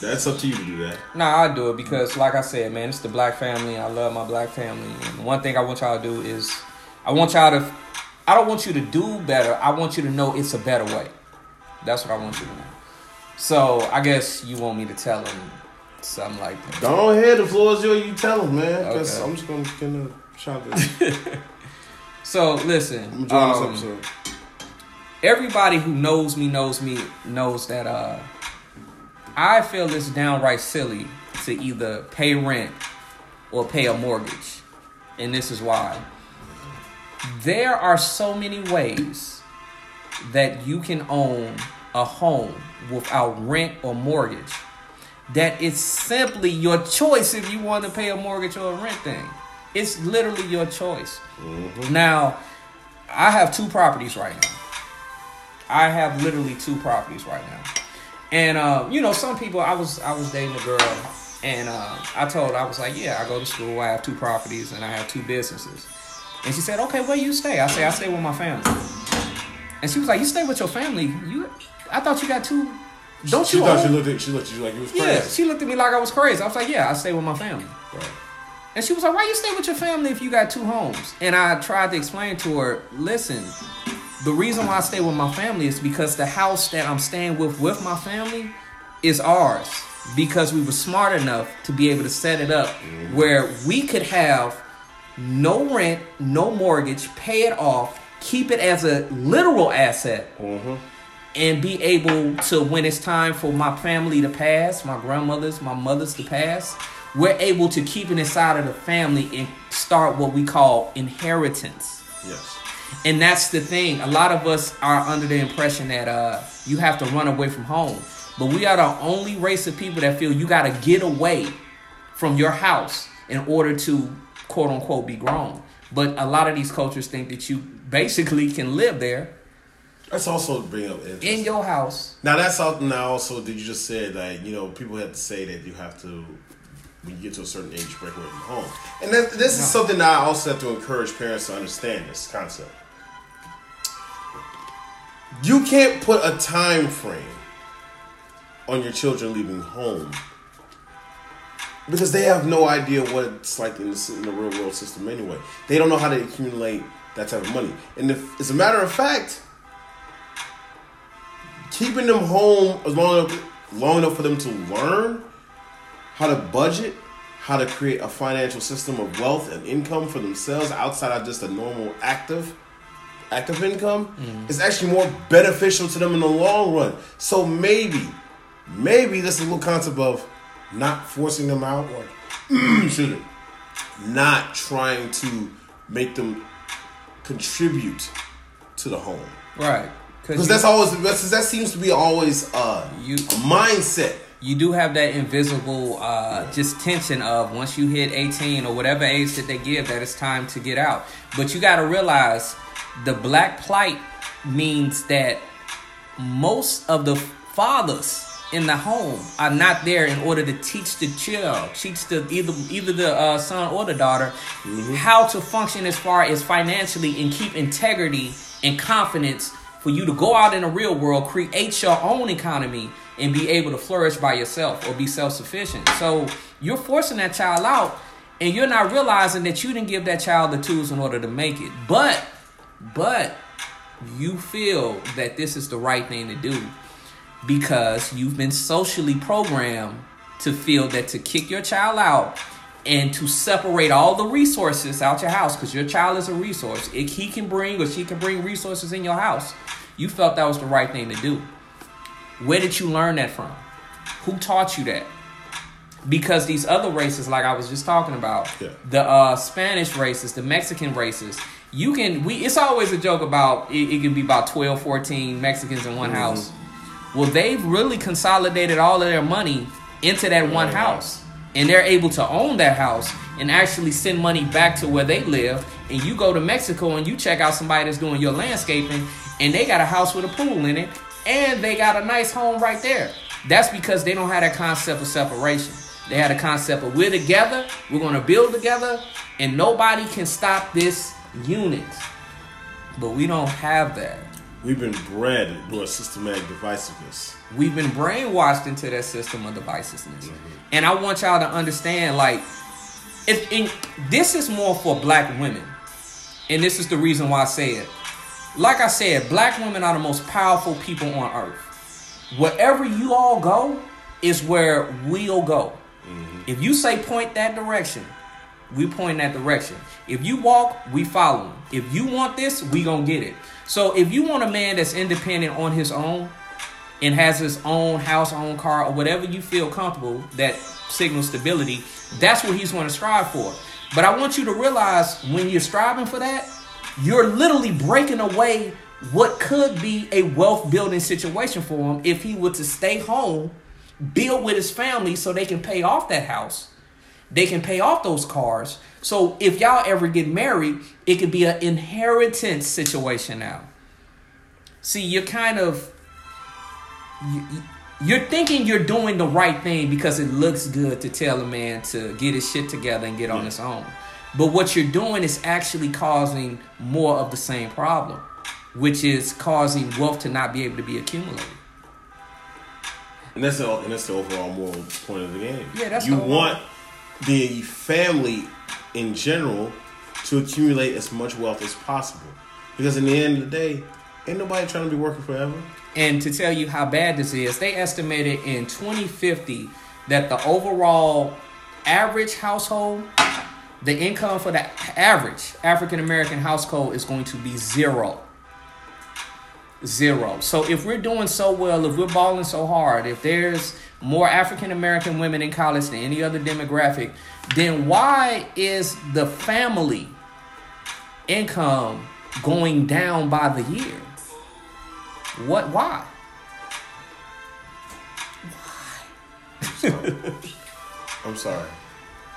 That's up to you to do that. Nah, I do it because, like I said, man, it's the black family. I love my black family, and one thing I want y'all to do is, I want y'all to, I don't want you to do better. I want you to know it's a better way. That's what I want you to know. So I guess you want me to tell them something like that. Go ahead, the floor is yours. You tell them, man. Because Okay. I'm just gonna kind of shout this. So listen, um, this episode. everybody who knows me knows me knows that uh I feel it's downright silly to either pay rent or pay a mortgage. And this is why. There are so many ways that you can own a home without rent or mortgage that it's simply your choice if you want to pay a mortgage or a rent thing. It's literally your choice. Mm-hmm. Now, I have two properties right now. I have literally two properties right now. And uh, you know, some people I was I was dating a girl and uh, I told her I was like, Yeah, I go to school, I have two properties and I have two businesses. And she said, Okay, where you stay? I say, I stay with my family. And she was like, You stay with your family? You I thought you got two don't She you thought own- she looked at she looked at you like you was crazy. Yeah, she looked at me like I was crazy. I was like, Yeah, I stay with my family. Right. And she was like, Why you stay with your family if you got two homes? And I tried to explain to her, listen, the reason why I stay with my family is because the house that I'm staying with with my family is ours. Because we were smart enough to be able to set it up where we could have no rent, no mortgage, pay it off, keep it as a literal asset, mm-hmm. and be able to when it's time for my family to pass, my grandmothers, my mothers to pass, we're able to keep it inside of the family and start what we call inheritance. Yes. And that's the thing. A lot of us are under the impression that uh, you have to run away from home. But we are the only race of people that feel you got to get away from your house in order to quote unquote be grown. But a lot of these cultures think that you basically can live there That's also bring up in your house. Now that's something now also did you just said that you know people have to say that you have to when you get to a certain age you break away from home, and that, this is something that I also have to encourage parents to understand this concept. You can't put a time frame on your children leaving home because they have no idea what it's like in the, in the real world system anyway. They don't know how to accumulate that type of money, and if, as a matter of fact keeping them home as long enough, long enough for them to learn how to budget, how to create a financial system of wealth and income for themselves outside of just a normal active active income is actually more beneficial to them in the long run. So maybe, maybe this is a little concept of not forcing them out or excuse me, not trying to make them contribute to the home. Right. Because that's always that's, that seems to be always uh, You- a mindset. You do have that invisible uh, just tension of once you hit 18 or whatever age that they give that it's time to get out. But you got to realize the black plight means that most of the fathers in the home are not there in order to teach the child teach the either either the uh, son or the daughter how to function as far as financially and keep integrity and confidence for you to go out in the real world, create your own economy, and be able to flourish by yourself or be self sufficient. So you're forcing that child out, and you're not realizing that you didn't give that child the tools in order to make it. But, but you feel that this is the right thing to do because you've been socially programmed to feel that to kick your child out and to separate all the resources out your house because your child is a resource. If he can bring or she can bring resources in your house, you felt that was the right thing to do. Where did you learn that from? Who taught you that? Because these other races, like I was just talking about, Yeah. the uh, Spanish races, the Mexican races, you can we. It's always a joke about it, it can be about 12, 14 Mexicans in one house. Well, they've really consolidated all of their money into that one house. And they're able to own that house and actually send money back to where they live. And you go to Mexico and you check out somebody that's doing your landscaping, and they got a house with a pool in it, and they got a nice home right there. That's because they don't have that concept of separation. They had a concept of we're together, we're gonna build together, and nobody can stop this unit. But we don't have that. We've been bred into a systematic divisiveness. We've been brainwashed into that system of divisiveness. Mm-hmm. And I want y'all to understand, like, if in, this is more for black women. And this is the reason why I say it. Like I said, black women are the most powerful people on earth. Wherever you all go is where we'll go. Mm-hmm. If you say point that direction, we point that direction. If you walk, we follow. If you want this, we gonna get it. So if you want a man that's independent on his own and has his own house, own car, or whatever you feel comfortable that signals stability, that's what he's going to strive for. But I want you to realize when you're striving for that, you're literally breaking away what could be a wealth building situation for him if he were to stay home, build with his family so they can pay off that house. They can pay off those cars. So if y'all ever get married, it could be an inheritance situation now. See, you're kind of you, you're thinking you're doing the right thing because it looks good to tell a man to get his shit together and get on his own. But what you're doing is actually causing more of the same problem, which is causing wealth to not be able to be accumulated. And that's the and that's the overall moral point of the game. Yeah, that's you the want the family in general to accumulate as much wealth as possible. Because in the end of the day, ain't nobody trying to be working forever. And to tell you how bad this is, they estimated in 2050 that the overall average household, the income for the average African American household is going to be zero. Zero. So if we're doing so well, if we're balling so hard, if there's more African American women in college than any other demographic, then why is the family income going down by the year? What? Why? I'm sorry.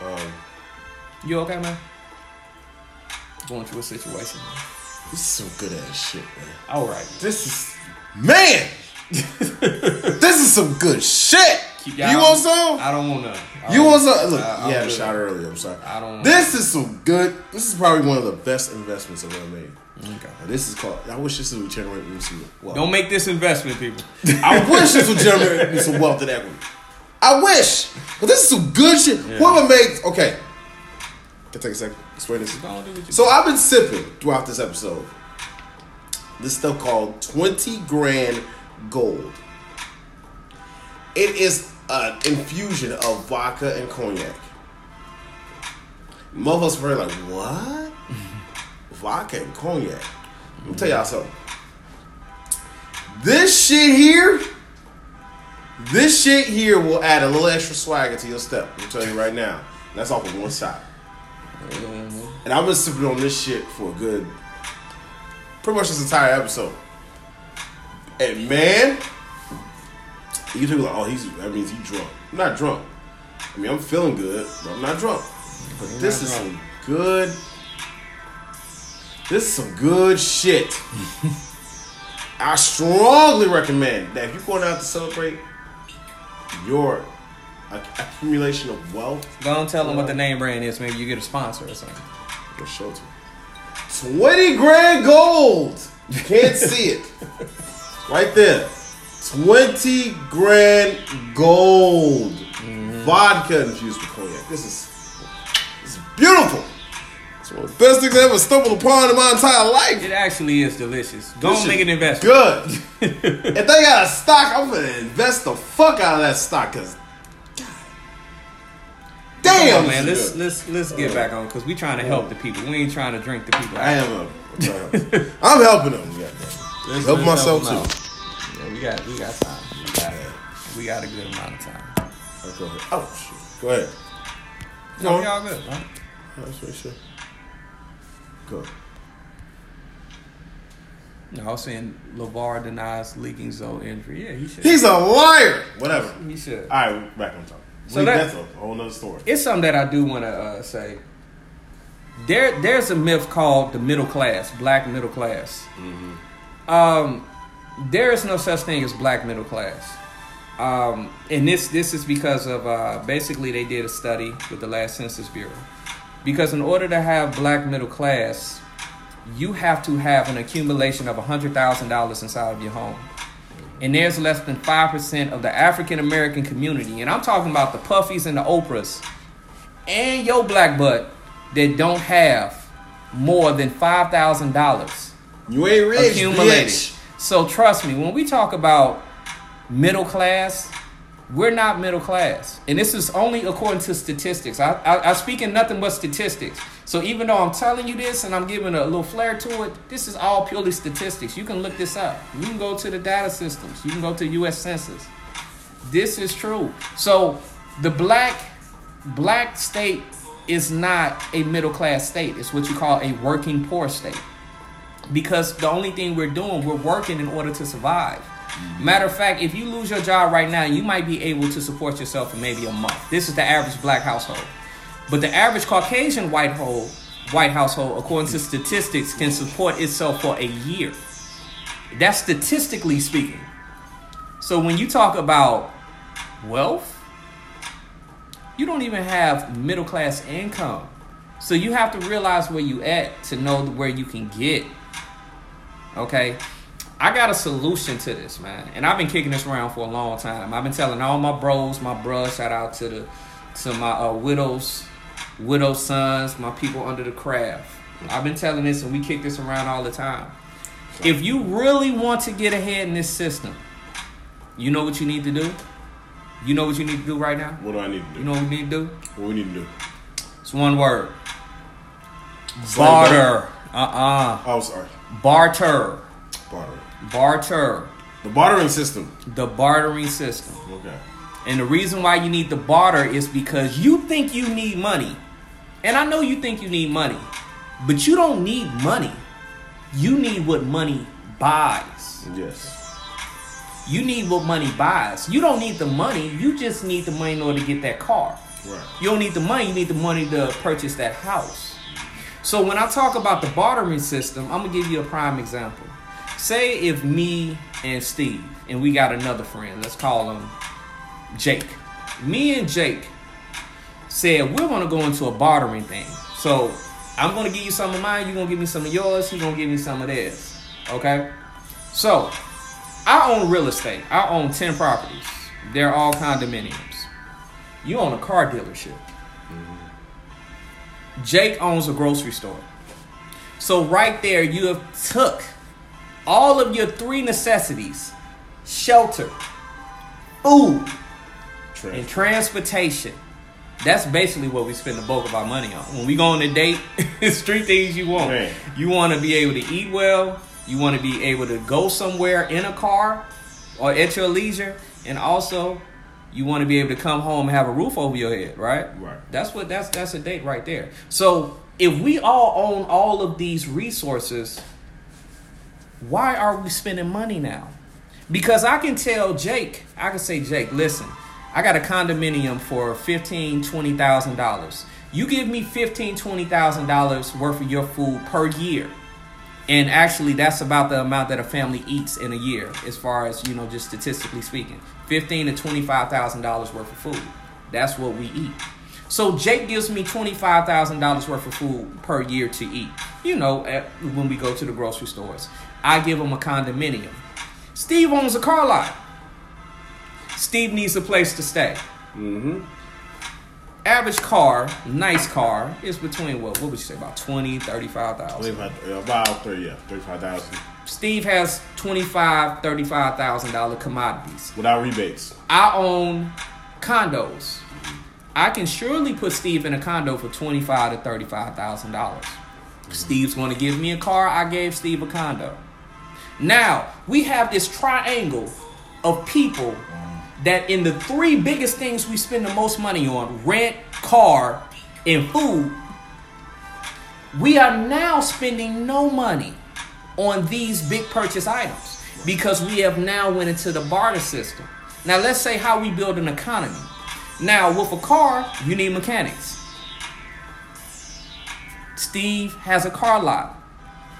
Um, You okay, man? Going through a situation. Man. this is some good ass shit, man. All right. This is man. this is some good shit. You want some? I don't want none. You want some? Look, I- you had a shot earlier. I'm sorry. I don't- This is some good. This is probably one of the best investments I've ever made. Okay. Now, this is called. I wish this would generate me some wealth. Don't make this investment, people. I wish this would generate me some wealth and equity. I wish, but this is some good shit. Whoever makes okay. Can I take a second? Explain this. Go on, do what you So I've been sipping throughout this episode. This stuff called 20 grand gold. It is an infusion of vodka and cognac. Most of us were like, what? vodka and cognac. Let me tell y'all something. This shit here, this shit here will add a little extra swagger to your step. I'm telling you right now. And that's off of one shot. And I've been sipping on this shit for a good, pretty much this entire episode. And man, you people like, oh, he's that means he's drunk. I'm not drunk. I mean, I'm feeling good, but I'm not drunk. But You're this is drunk. some good. This is some good shit. I strongly recommend that if you're going out to celebrate your accumulation of wealth, Go on, tell them what the name brand is. Maybe you get a sponsor or something. Go show it to 20 grand gold. You can't see it. Right there. 20 grand gold. Mm-hmm. Vodka infused with cognac. This is, this is beautiful. It's one of the best things I ever stumbled upon in my entire life. It actually is delicious. Go This make an investment. Good. if they got a stock, I'm gonna invest the fuck out of that stock because damn, on, man. Let's good. let's let's get back on because we trying to help the people. We ain't trying to drink the people. I am. A, I'm, I'm helping them. Yeah, Let's- help let's myself them too. Yeah, we got we got time. We got we got a good amount of time. I'll go. Oh shit. Go ahead. No, on. we all good. Right? Let's sure. Go. No, I was saying LeVar denies leaking Zoe injury. Yeah, he should. He's a liar. Whatever. he should. All right, we're back on top. So that- that's a whole nother story. it's something that I do want to uh, say. There, there's a myth called the middle class, black middle class. Um, there is no such thing as black middle class, um, and this this is because of uh, basically they did a study with the last Census Bureau. Because in order to have black middle class, you have to have an accumulation of hundred thousand dollars inside of your home and there's less than 5% of the African American community, and I'm talking about the Puffies and the Oprahs, and your black butt that don't have more than $5,000 You ain't rich, accumulated. bitch. So trust me, when we talk about middle class, we're not middle class, and this is only according to statistics. I, I, I speak in nothing but statistics. So even though I'm telling you this and I'm giving a little flair to it, this is all purely statistics. You can look this up. You can go to the data systems. You can go to U.S. Census. This is true. So the black black state is not a middle class state. It's what you call a working poor state because the only thing we're doing, we're working in order to survive. Matter of fact, if you lose your job right now, you might be able to support yourself for maybe a month. This is the average black household. But the average Caucasian white hole, white household, according to statistics, can support itself for a year. That's statistically speaking. So when you talk about wealth, you don't even have middle class income. So you have to realize where you at to know where you can get. Okay? I got a solution to this, man. And I've been kicking this around for a long time. I've been telling all my bros, my bros, shout out to the to my uh, widows, widow sons, my people under the craft. I've been telling this and we kick this around all the time. If you really want to get ahead in this system, you know what you need to do? You know what you need to do right now? What do I need to do? You know what we need to do? what we need to do? It's one word. Barter. Uh-uh. Oh, sorry. Barter. Barter. Barter. The bartering system. The bartering system. Okay. And the reason why you need the barter is because you think you need money. And I know you think you need money. But you don't need money. You need what money buys. Yes. You need what money buys. You don't need the money. You just need the money in order to get that car. Right. You don't need the money, you need the money to purchase that house. So when I talk about the bartering system, I'm gonna give you a prime example. Say if me and Steve and we got another friend, let's call him Jake. Me and Jake said we're gonna go into a bartering thing. So I'm gonna give you some of mine, you're gonna give me some of yours, he's gonna give me some of theirs. Okay? So I own real estate. I own 10 properties. They're all condominiums. You own a car dealership. Mm-hmm. Jake owns a grocery store. So right there, you have took all of your three necessities: shelter, food, Trash. and transportation. That's basically what we spend the bulk of our money on. When we go on a date, it's three things you want. Man. You want to be able to eat well. You want to be able to go somewhere in a car or at your leisure, and also you want to be able to come home and have a roof over your head, right? Right. That's what that's that's a date right there. So if we all own all of these resources, why are we spending money now? Because I can tell Jake, I can say, Jake, listen, I got a condominium for fifteen, twenty thousand dollars. You give me fifteen, twenty thousand dollars worth of your food per year. And actually that's about the amount that a family eats in a year, as far as, you know, just statistically speaking. Fifteen to twenty-five thousand dollars worth of food. That's what we eat. So Jake gives me twenty-five thousand dollars worth of food per year to eat. You know, at, when we go to the grocery stores, I give him a condominium. Steve owns a car lot. Steve needs a place to stay. Mm-hmm. Average car, nice car, is between what? What would you say about 20, 35,000? About thirty, yeah, thirty-five thousand Steve has 25, 35,000 dollar commodities. without rebates. I own condos. I can surely put Steve in a condo for twenty five to thirty five thousand dollars. Steve's going to give me a car. I gave Steve a condo. Now we have this triangle of people that in the three biggest things we spend the most money on rent, car, and food. We are now spending no money on these big purchase items because we have now went into the barter system. Now let's say how we build an economy. Now, with a car, you need mechanics. Steve has a car lot.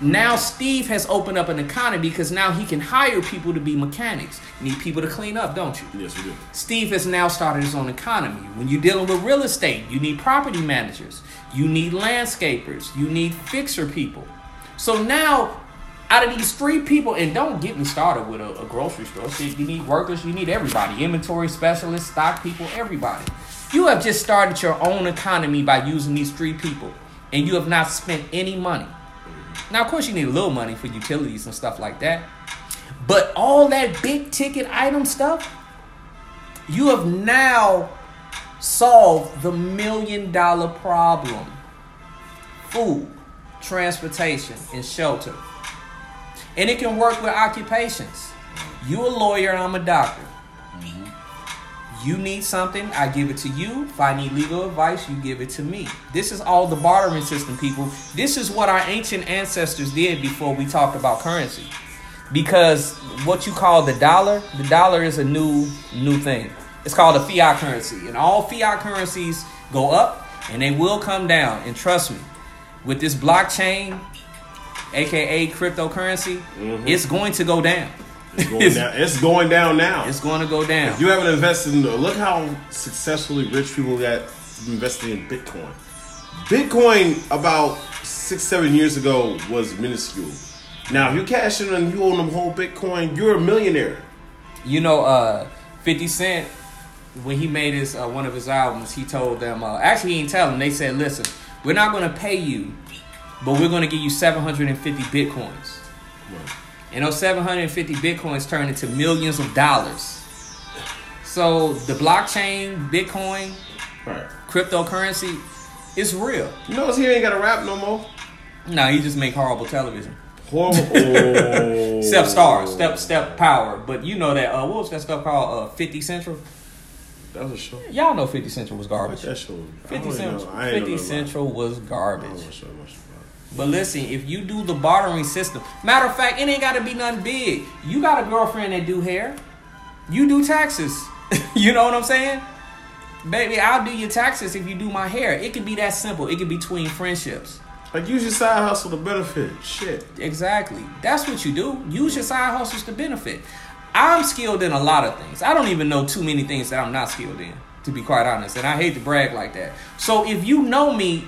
Now Steve has opened up an economy because now he can hire people to be mechanics. You need people to clean up, don't you? Yes, we do. Steve has now started his own economy. When you're dealing with real estate, you need property managers, you need landscapers, you need fixer people. So now, out of these three people, and don't get me started with a, a grocery store. Shit, you need workers, you need everybody, inventory specialists, stock people, everybody. You have just started your own economy by using these three people, and you have not spent any money. Now, of course, you need a little money for utilities and stuff like that. But all that big ticket item stuff, you have now solved the million dollar problem food, transportation, and shelter. And it can work with occupations. You a lawyer, I'm a doctor. You need something, I give it to you. If I need legal advice, you give it to me. This is all the bartering system, people. This is what our ancient ancestors did before we talked about currency. Because what you call the dollar, the dollar is a new new thing. It's called a fiat currency. And all fiat currencies go up and they will come down. And trust me, with this blockchain, aka cryptocurrency, mm-hmm. it's going to go down. It's going down. It's going down now. It's going to go down. If you haven't invested in, look how successfully rich people got invested in Bitcoin. Bitcoin about six, seven years ago was minuscule. Now, if you cash in and you own them whole Bitcoin, you're a millionaire. You know, uh, 50 Cent, when he made his uh, one of his albums, he told them, uh, actually, he didn't tell them, they said, listen, we're not going to pay you, but we're going to give you 750 Bitcoins. And those 750 Bitcoins turned into millions of dollars. So the blockchain, Bitcoin, Right. cryptocurrency, is real. You notice he ain't got a rap no more? No, you just make horrible television. Horrible. Oh. Step Star, Step Step Power. But you know that, uh, what was that stuff called? Uh, 50 Central? That was a show. Y'all know 50 Central was like garbage. that show. I 50 don't Central, know. I ain't 50 know nothing Central was garbage. Don't know so much about But listen, if you do the bartering system, matter of fact, it ain't got to be nothing big. You got a girlfriend that do hair, you do taxes. you know what I'm saying? Baby, I'll do your taxes if you do my hair. It could be that simple. It could be between friendships. Like, use your side hustle to benefit. Shit. Exactly. That's what you do. Use your side hustles to benefit. I'm skilled in a lot of things. I don't even know too many things that I'm not skilled in, to be quite honest. And I hate to brag like that. So if you know me,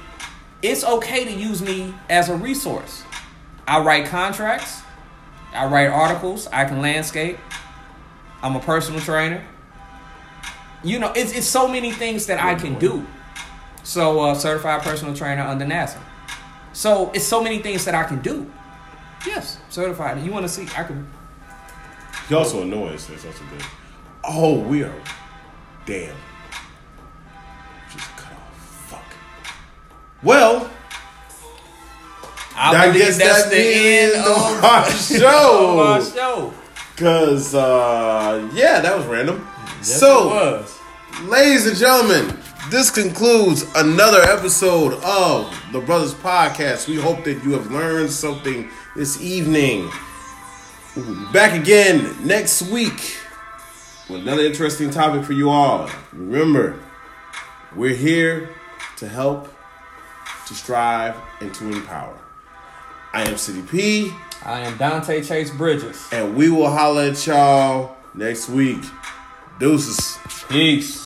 it's okay to use me as a resource. I write contracts, I write articles, I can landscape, I'm a personal trainer. You know, it's, it's so many things that I can do. So, uh, certified personal trainer under NASM. So, it's so many things that I can do. Yes, certified. You want to see? I can. He also annoys. That's also good. Oh, we are. Damn. Well, I, I guess that's that the end of our show. our show. Cause uh yeah, that was random. Yes, so, was. ladies and gentlemen, this concludes another episode of the Brothers Podcast. We hope that you have learned something this evening. Back again next week with another interesting topic for you all. Remember, we're here to help, to strive, and to empower. I am CDP. I am Dante Chase Bridges. and we will holler at y'all next week. Deuces. Peace.